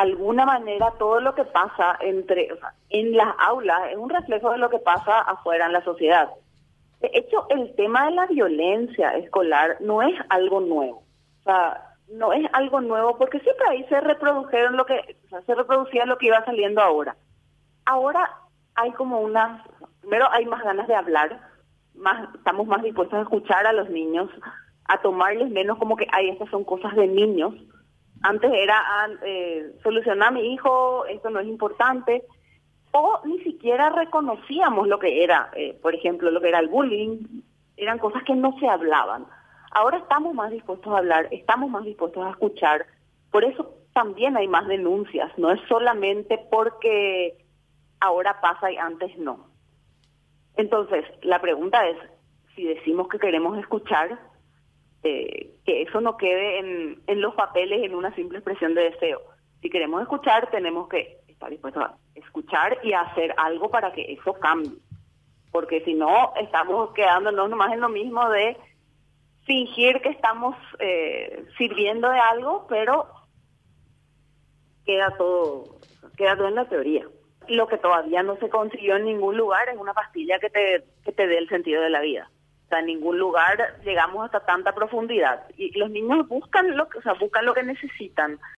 alguna manera todo lo que pasa entre, en las aulas es un reflejo de lo que pasa afuera en la sociedad. De hecho, el tema de la violencia escolar no es algo nuevo. O sea, no es algo nuevo porque siempre ahí se reprodujeron lo que, o sea, se reproducía lo que iba saliendo ahora. Ahora hay como una, primero hay más ganas de hablar, más, estamos más dispuestos a escuchar a los niños, a tomarles menos como que, ay, estas son cosas de niños. Antes era ah, eh, solucionar a mi hijo, esto no es importante, o ni siquiera reconocíamos lo que era, eh, por ejemplo, lo que era el bullying, eran cosas que no se hablaban. Ahora estamos más dispuestos a hablar, estamos más dispuestos a escuchar, por eso también hay más denuncias, no es solamente porque ahora pasa y antes no. Entonces, la pregunta es, si decimos que queremos escuchar, eh, eso no quede en, los papeles en una simple expresión de deseo. Si queremos escuchar, tenemos que estar dispuestos a escuchar y a hacer algo para que eso cambie. Porque si no, estamos quedándonos nomás en lo mismo de fingir que estamos eh, sirviendo de algo, pero queda todo, queda todo en la teoría. Lo que todavía no se consiguió en ningún lugar es una pastilla que te, que te dé el sentido de la vida. En ningún lugar llegamos hasta tanta profundidad. Y los niños buscan lo que, o sea, buscan lo que necesitan.